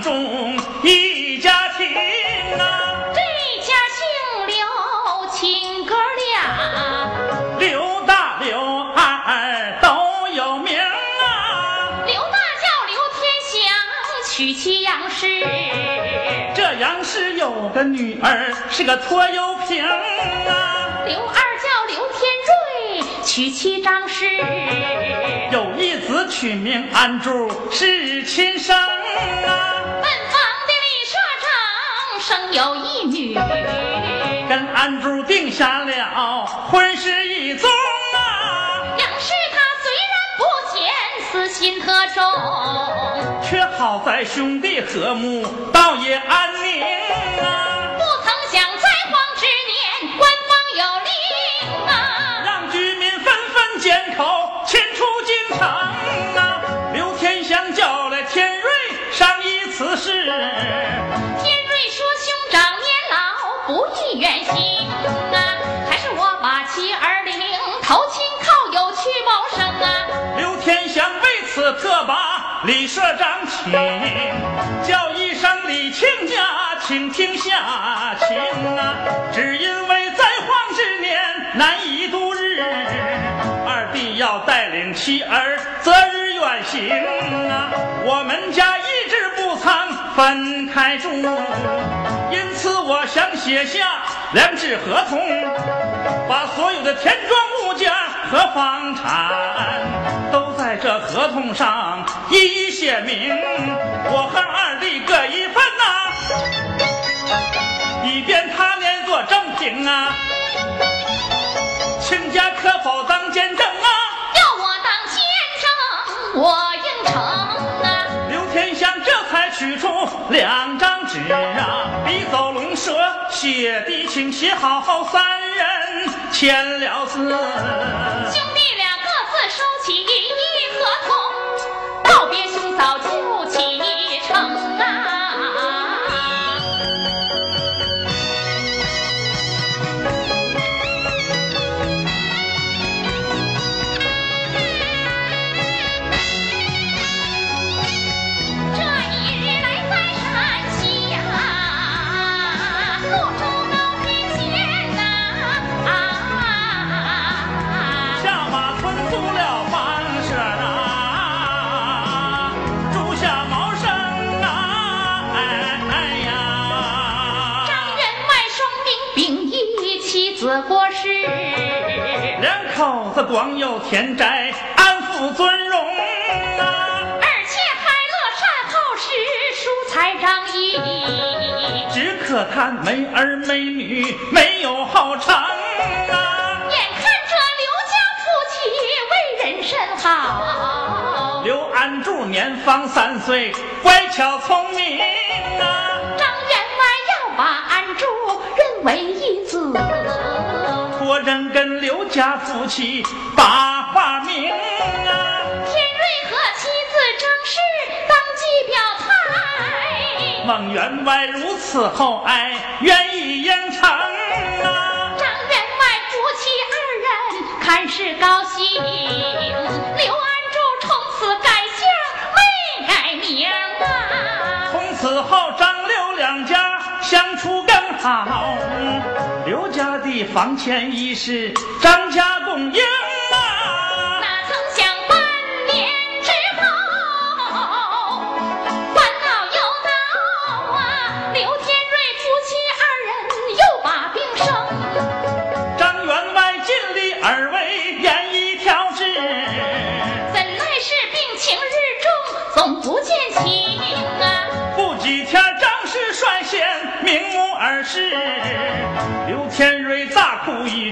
当中一家亲啊，这家姓刘，亲哥俩，刘大刘二都有名啊。刘大叫刘天祥，娶妻杨氏。这杨氏有个女儿，是个拖油瓶啊。刘二叫刘天瑞，娶妻张氏。有一子取名安珠，是亲生啊。生有一女，跟安珠定下了婚事一宗啊，杨氏她虽然不贤，私心特重。却好在兄弟和睦，倒也安宁啊。不曾想在荒之年，官方有令啊，让居民纷纷缄口，迁出京城啊。刘天祥叫来天瑞商议此事，宜远行啊，还是我把妻儿领，投亲靠友去谋生啊。刘天祥为此特把李社长请，叫一声李亲家，请听下情啊。只因为在荒之年难以度日，二弟要带领妻儿择日远行啊。我们家一直不曾分开住，因此我想写下两纸合同，把所有的田庄物件和房产都在这合同上一一写明，我和二弟各一份呐、以便他年做正凭啊。亲家可否当见证啊？要我当见证，我。将这才取出两张纸啊，笔走龙蛇，写的清，写好后三人签了字。口子光有田宅，安抚尊荣啊，二妾还乐善好施，疏财仗义。只可叹没儿没女，没有后成啊。眼看着刘家夫妻为人甚好，刘安柱年方三岁，乖巧聪明啊，张员外要把安柱认为义子。托人跟刘家夫妻把话明啊。天瑞和妻子张氏当即表态，孟员外如此厚爱，愿意应承啊。张员外夫妻二人看是高兴，好。刘家的房前已是张家供应啊。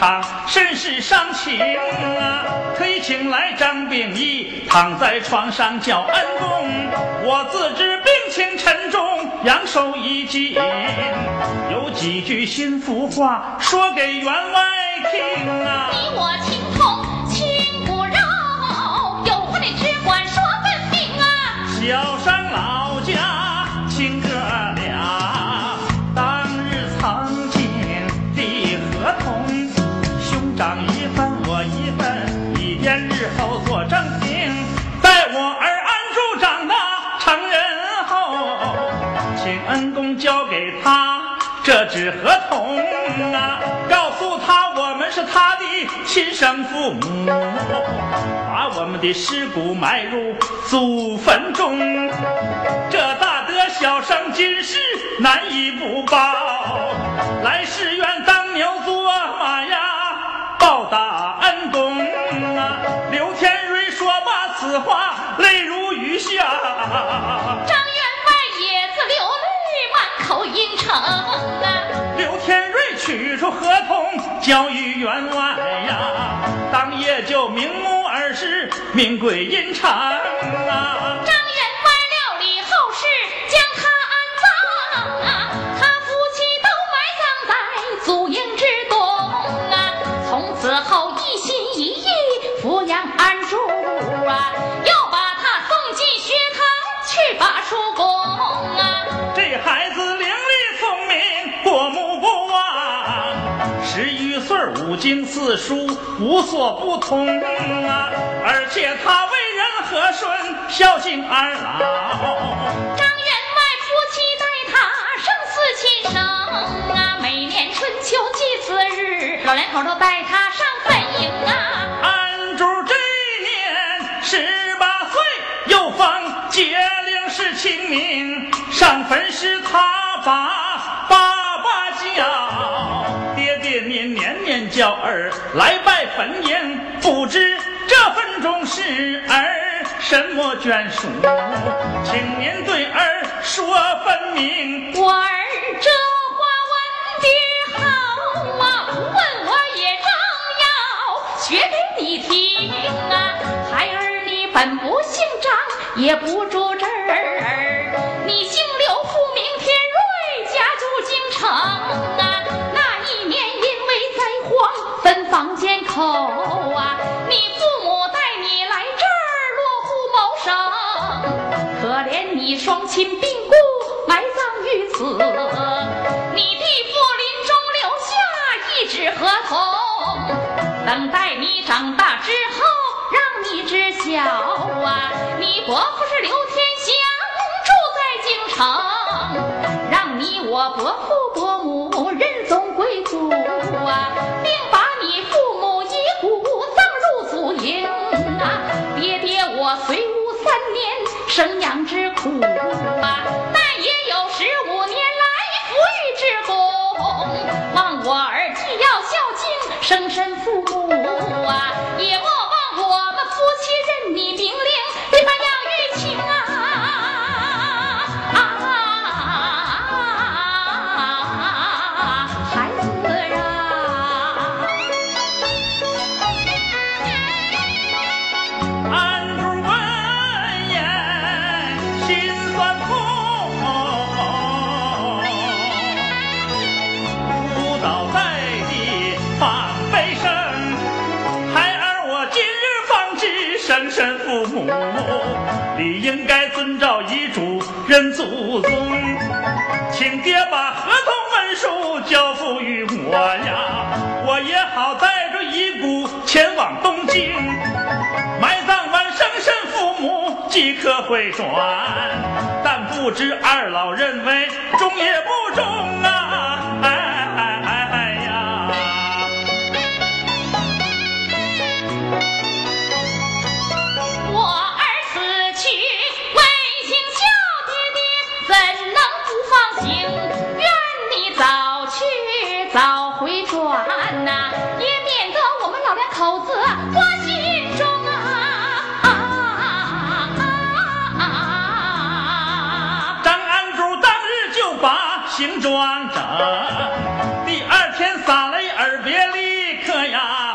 场，甚是伤情啊。推请来张秉义，躺在床上叫恩公。我自知病情沉重，阳寿已尽，有几句心腹话说给员外听啊。亲生父母，把我们的尸骨埋入祖坟中。这大德小生今世难以不报，来世愿当牛做马呀，报答恩公啊！刘天瑞说罢此话，泪如雨下。取出合同，交于员外呀，当夜就明目而视，命归阴长啊。张员外料理后事，将他安葬啊。他夫妻都埋葬在祖茔之东啊。从此后一心一意抚养安珠啊，又把他送进学堂去把书功啊。这孩子岁五经四书无所不通啊，而且他为人和顺，孝敬二老。张员外夫妻待他生似亲生啊，每年春秋祭祀日，老两口都带他上坟茔啊。安珠这一年十八岁，又逢解令是清明，上坟时他把小儿来拜坟茔，不知这坟中是儿什么眷属，请您对儿说分明。我儿这话问的好啊，不问我也正要学给你听啊。孩儿你本不姓张，也不住这双亲病故，埋葬于此。你弟父临终留下一纸合同，等待你长大之后，让你知晓啊，你伯父是刘天祥，住在京城，让你我伯父伯母认宗归祖啊，并把你父母遗骨葬入祖茔啊。爹爹我虽无三年生养之望我儿既要孝敬生身嘱认祖宗。请爹把合同文书交付于我呀，我也好带着遗骨前往东京。埋葬完生身父母即可回转，但不知二老认为中也不中啊！装整，第二天撒雷而别，立刻呀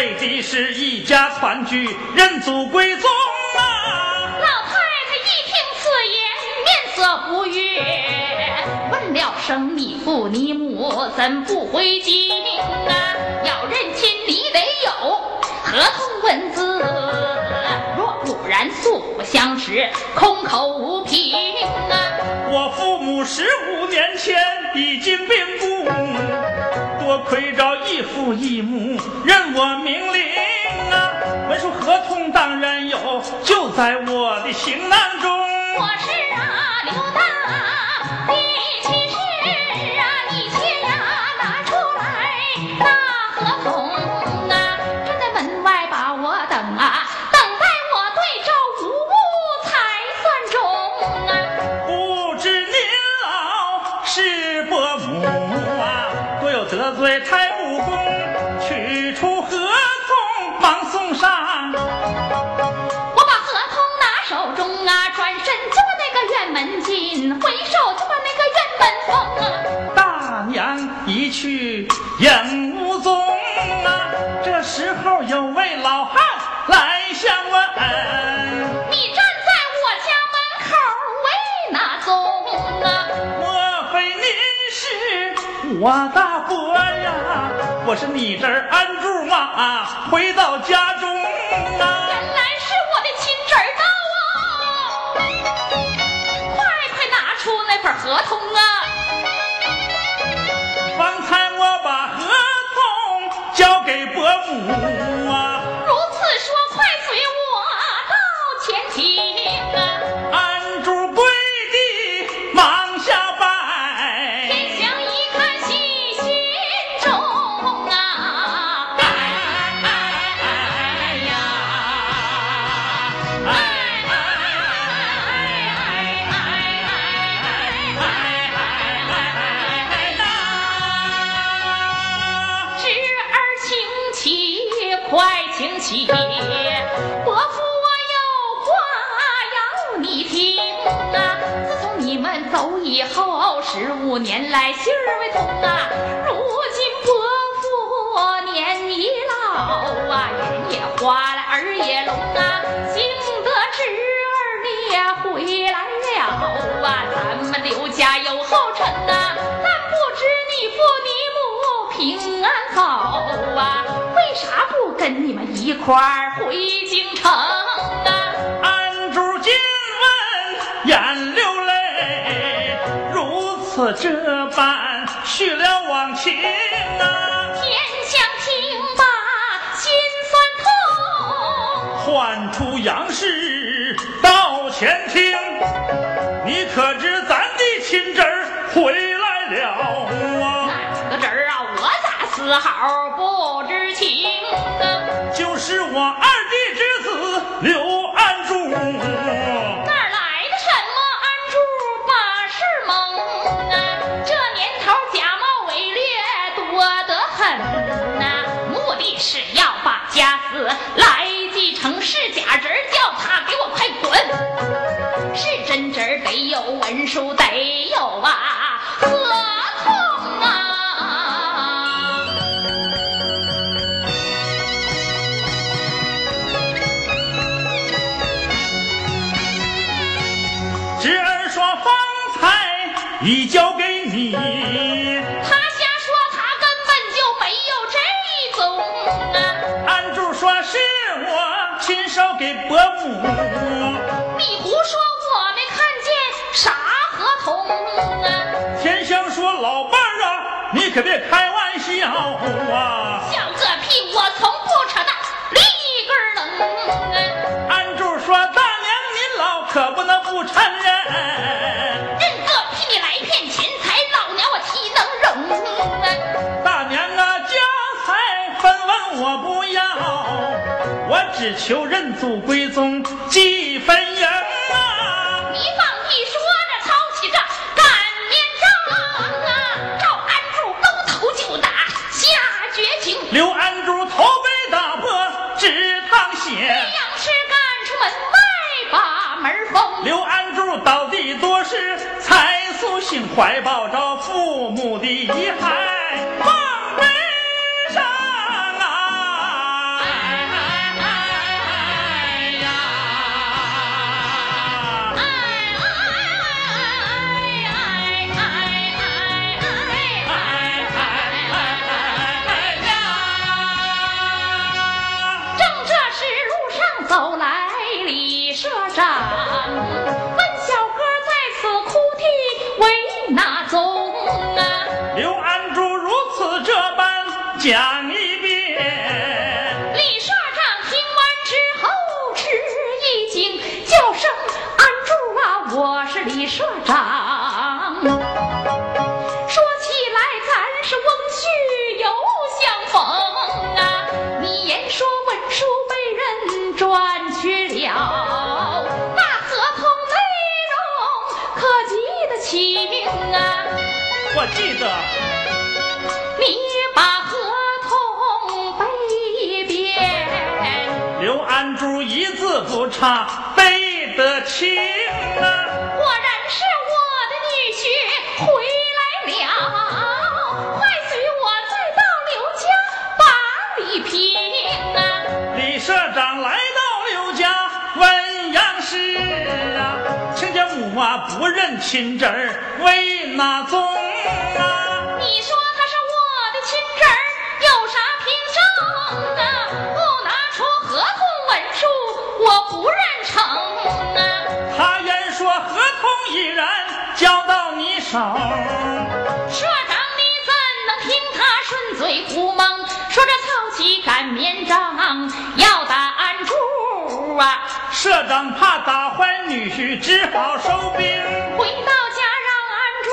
为的是一家团聚，认祖归宗啊！老太太一听此言，面色不悦，问了声你父你母怎不回京啊？要认亲你得有合同文字，若不然素不相识，空口无凭啊！我父母十五年前已经病故，我亏着义父义母任我命令啊。文书合同当然有，就在我的行囊中。对太武公，取出合同忙送上。我把合同拿手中啊，转身就把那个院门进，回首就把那个院门封啊。我是你这儿安住嘛，回到家中啊。原来是我的亲侄儿到啊！快快拿出那份合同啊！方才我把合同交给伯母啊，以后，十五年来心儿未通啊！如今伯父年已老啊，人也花了，儿也聋啊，幸得侄儿你也回来了啊！咱们刘家有后尘呐、但不知你父你母平安好啊，为啥不跟你们一块儿回京城情啊，天将听罢心酸痛，唤出杨氏到前厅，你可知咱的亲侄儿回来了啊？哪个侄儿啊，我咋丝毫不知情文书，得有啊合同啊！侄儿说方才已交给你，他瞎说，他根本就没有这一宗啊！安住说是我亲手给伯母。老伴儿啊，你可别开玩笑啊！小个屁，我从不扯淡，立一根儿能啊！安住说大娘您老可不能不承认。认个屁，你来骗钱财，老娘我岂能容啊！大娘啊，家财分文我不要，我只求认祖归宗，几血。杨氏赶出门外把门封。刘安柱倒地多时，才苏醒怀抱着父母的遗骸讲一遍，李社长听完之后吃一惊，叫声：“安住啊，我是李社长。”说起来，咱是翁婿又相逢啊！你言说文书被人转去了，那合同内容可记得清啊？我记得不差背得清啊。果然是我的女婿回来了，快随我再到刘家把礼平啊！李社长来到刘家问杨氏啊，亲家母啊不认亲侄儿，为哪宗啊？你说手，社长，你怎能听他顺嘴胡蒙？说这曹起擀面杖，要打安住啊！社长怕打坏女婿，只好收兵。回到家让安住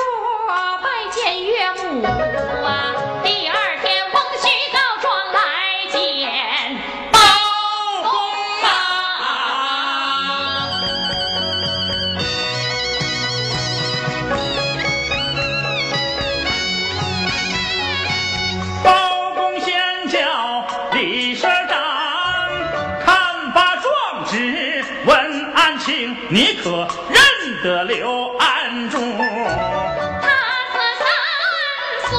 拜见岳母你可认得刘安珠？他自三岁，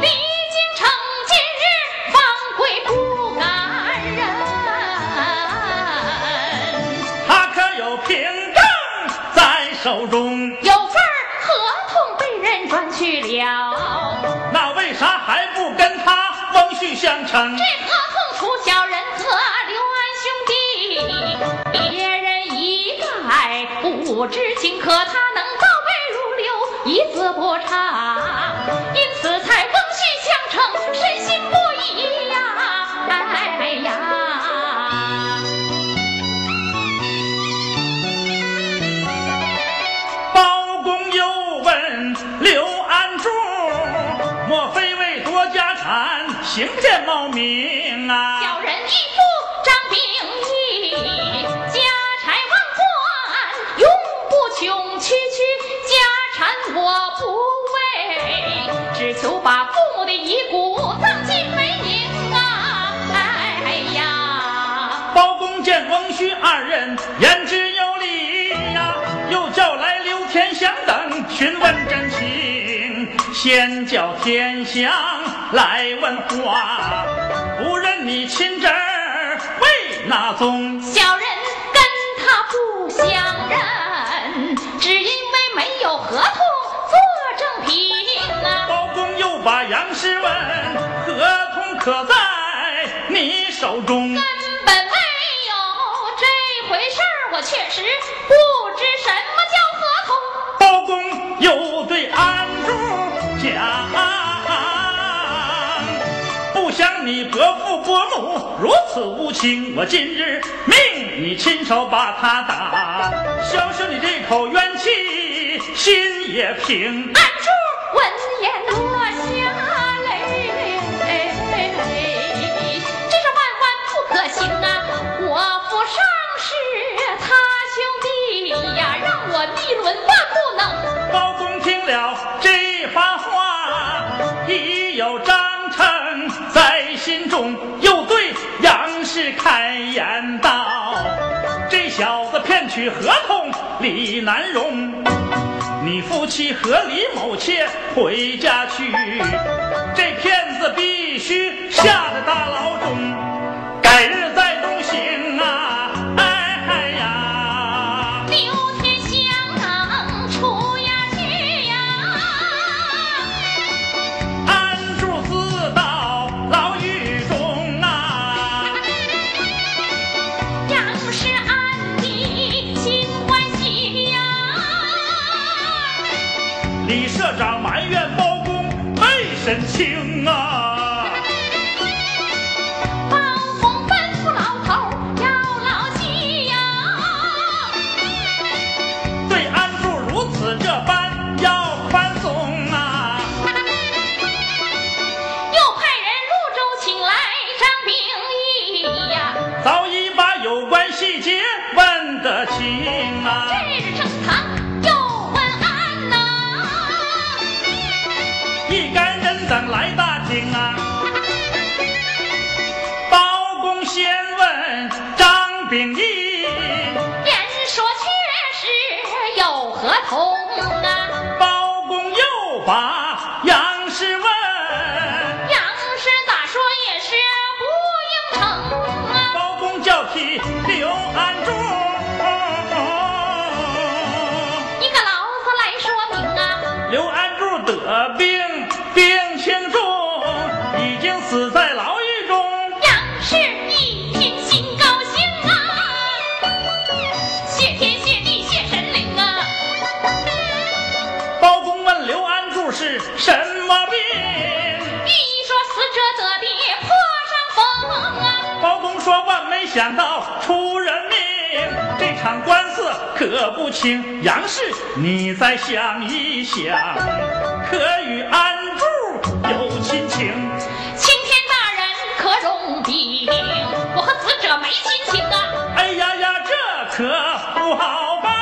历经成今日，方归不敢认。他可有凭证在手中？有份合同被人转去了，那为啥还不跟他翁婿相称这？合同不知情，可他能倒背如流，一字不差，因此才翁婿相称，深信不疑呀！哎呀！包公又问刘安柱，莫非为夺家产，行骗冒名言之有理呀，又叫来刘天祥等询问真情，先叫天祥来问话，不认你亲侄儿为哪宗？小人跟他不相认，只因为没有合同做证凭啊！包公又把杨氏问：合同可在你手中？我确实不知什么叫合同。包公又对安珠讲：不想你伯父伯母如此无情，我今日命你亲手把他打，消消你这口冤气，心也平。安珠闻言心中，又对杨氏开言道：“这小子骗取合同，理难容。你夫妻和李某妾回家去。这骗子必须下在大牢李社长埋怨包公没审清啊！把杨氏问，可不清。杨氏，你再想一想，可与安柱有亲情？青天大人可容禀，我和死者没亲情啊！哎呀呀，这可不好办，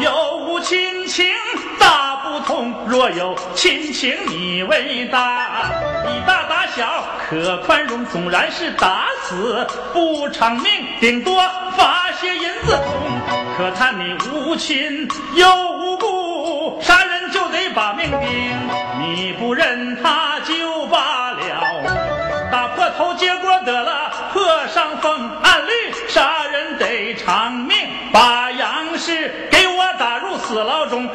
有无亲情大不同。若有亲情，你为大，以大打小可宽容。纵然是打死不偿命，顶多罚些银子痛。可叹你无亲又无故，杀人就得把命钉。你不认他就罢了。打破头结果得了破伤风，按律杀人得偿命，把杨氏给我打入死牢中，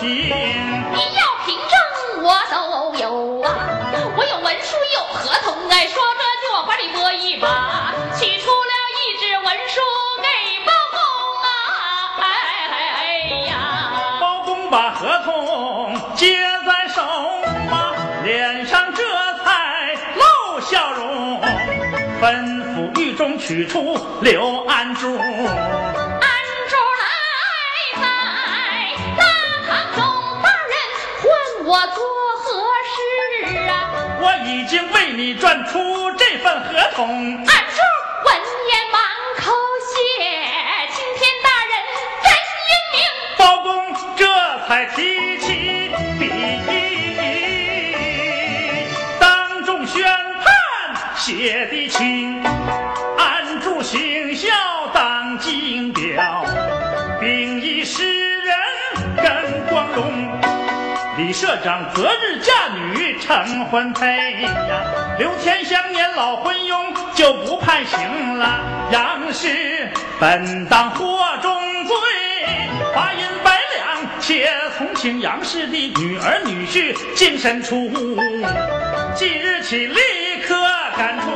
有何凭？你要凭证我都有啊，我有文书有合同哎，说着就往怀里摸一把，取出了一纸文书给包公啊，哎哎哎呀！包公把合同接在手啊，脸上这才露笑容，吩咐狱中取出刘安柱。已经为你转出这份合同，二叔闻言满口谢，青天大人真英明。包公这才提起笔，当众宣判写的清，李社长择日嫁女成婚配呀，刘天香年老昏庸就不判刑了。杨氏本当获重罪，罚银百两，且从轻杨氏的女儿女婿净身出。即日起立刻赶出